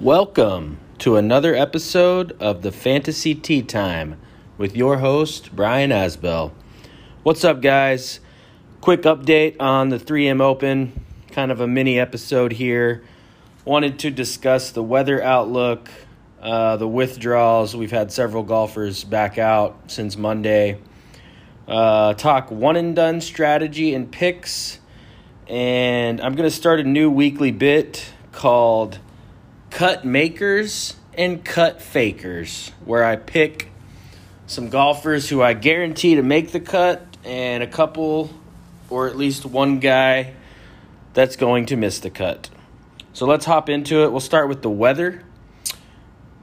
Welcome to another episode of the Fantasy Tea Time with your host, Brian Asbell. What's up, guys? Quick update on the 3M Open, kind of a mini episode here. Wanted to discuss the weather outlook, uh, the withdrawals. We've had several golfers back out since Monday. Uh, talk one and done strategy and picks. And I'm going to start a new weekly bit called cut makers and cut fakers, where I pick some golfers who I guarantee to make the cut and a couple or at least one guy that's going to miss the cut. So let's hop into it. We'll start with the weather.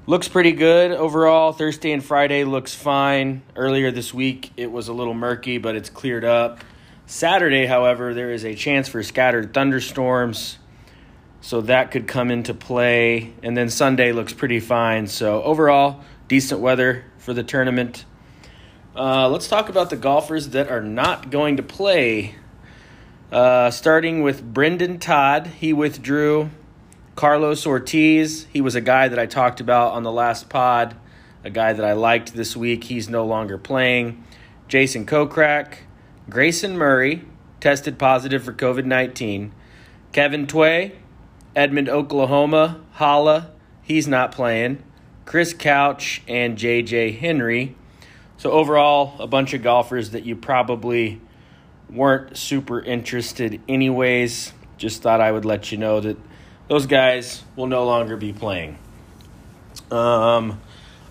Looks pretty good overall. Thursday and Friday looks fine. Earlier this week it was a little murky, but it's cleared up. Saturday, however, there is a chance for scattered thunderstorms so that could come into play. And then Sunday looks pretty fine. So overall, decent weather for the tournament. Uh, let's talk about the golfers that are not going to play. Uh, starting with Brendon Todd, he withdrew. Carlos Ortiz, he was a guy that I talked about on the last pod, a guy that I liked this week. He's no longer playing. Jason Kokrak, Grayson Murray, tested positive for COVID 19. Kevin Tway, Edmond, Oklahoma, Holla, he's not playing. Chris Couch and JJ Henry. So, overall, a bunch of golfers that you probably weren't super interested, anyways. Just thought I would let you know that those guys will no longer be playing. Um,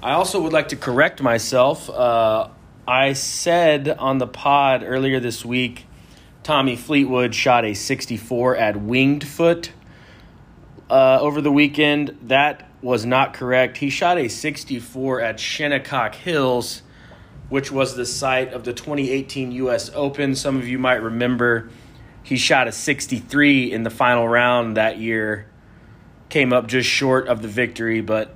I also would like to correct myself. Uh, I said on the pod earlier this week, Tommy Fleetwood shot a 64 at Winged Foot uh, over the weekend. That was not correct. He shot a 64 at Shinnecock Hills, which was the site of the 2018 U.S. Open. Some of you might remember he shot a 63 in the final round that year. Came up just short of the victory, but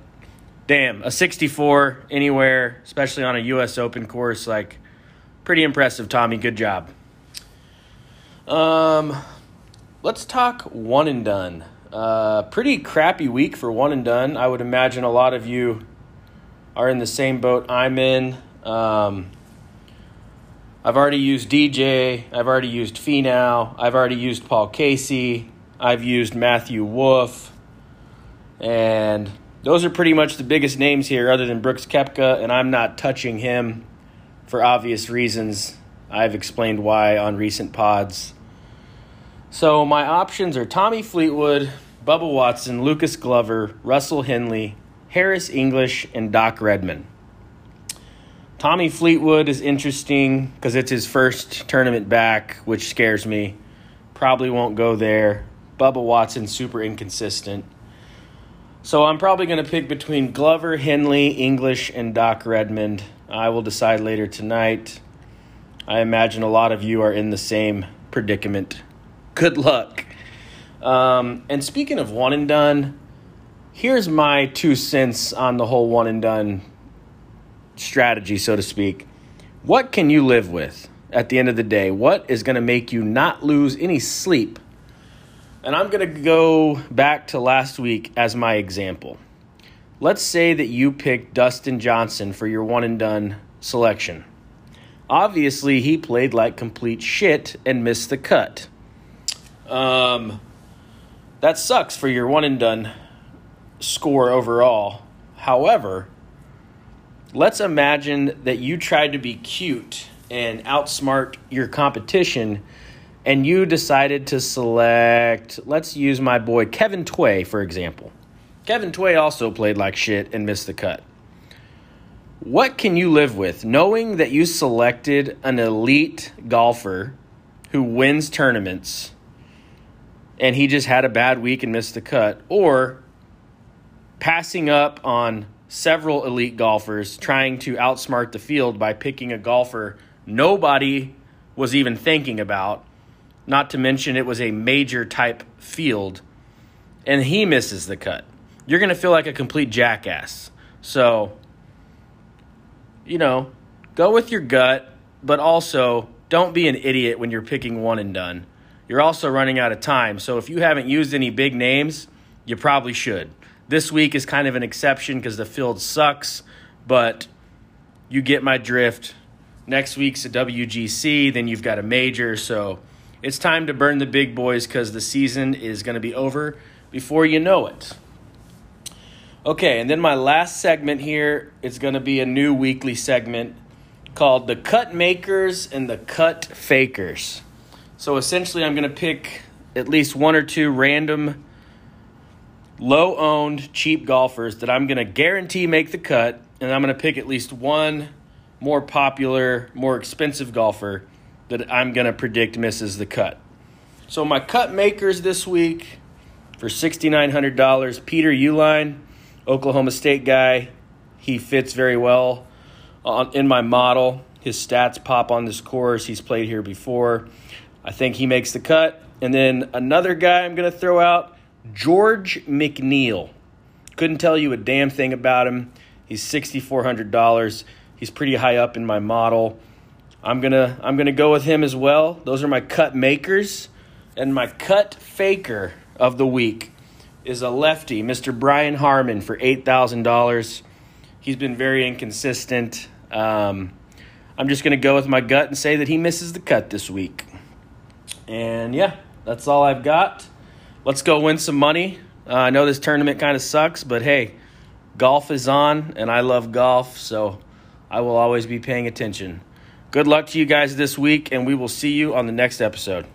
damn, a 64 anywhere, especially on a U.S. Open course, like pretty impressive, Tommy. Good job. Um, let's talk one and done. Uh, pretty crappy week for one and done. I would imagine a lot of you are in the same boat I'm in. Um, I've already used DJ. I've already used Finau. I've already used Paul Casey. I've used Matthew Wolff. And those are pretty much the biggest names here, other than Brooks Koepka, and I'm not touching him for obvious reasons. I've explained why on recent pods. So my options are Tommy Fleetwood, Bubba Watson, Lucas Glover, Russell Henley, Harris English, and Doc Redman. Tommy Fleetwood is interesting because it's his first tournament back, which scares me. Probably won't go there. Bubba Watson, super inconsistent. So I'm probably going to pick between Glover, Henley, English, and Doc Redman. I will decide later tonight. I imagine a lot of you are in the same predicament good luck. Um, and speaking of one and done, here's my two cents on the whole one and done strategy, so to speak. What can you live with at the end of the day? What is going to make you not lose any sleep? And I'm going to go back to last week as my example. Let's say that you picked Dustin Johnson for your one and done selection. Obviously, he played like complete shit and missed the cut. Um, that sucks for your one and done score overall. However, let's imagine that you tried to be cute and outsmart your competition and you decided to select, let's use my boy Kevin Tway, for example. Kevin Tway also played like shit and missed the cut. What can you live with knowing that you selected an elite golfer who wins tournaments and he just had a bad week and missed the cut, or passing up on several elite golfers trying to outsmart the field by picking a golfer nobody was even thinking about, not to mention it was a major type field, and he misses the cut. You're going to feel like a complete jackass. So, you know, go with your gut, but also don't be an idiot when you're picking one and done you're also running out of time. So if you haven't used any big names, you probably should. This week is kind of an exception because the field sucks, but you get my drift. Next week's a WGC, then you've got a major, so it's time to burn the big boys because the season is going to be over before you know it. Okay, and then my last segment here is going to be a new weekly segment called The Cut Makers and the Cut Fakers. So essentially, I'm going to pick at least one or two random low owned cheap golfers that I'm going to guarantee make the cut, and I'm going to pick at least one more popular, more expensive golfer that I'm going to predict misses the cut. So my cut makers this week for $6,900, Peter Uihlein, Oklahoma State guy. He fits very well in my model. His stats pop on this course. He's played here before. I think he makes the cut. And then another guy I'm going to throw out, George McNeill. Couldn't tell you a damn thing about him. He's $6,400. He's pretty high up in my model. I'm gonna I'm gonna go with him as well. Those are my cut makers, and my cut faker of the week is a lefty, Mr. Brian Harman for eight thousand dollars. He's been very inconsistent. Um, I'm just gonna go with my gut and say that he misses the cut this week. And yeah, that's all I've got. Let's go win some money. Uh, I know this tournament kind of sucks, but hey, golf is on, and I love golf, so I will always be paying attention. Good luck to you guys this week, and we will see you on the next episode.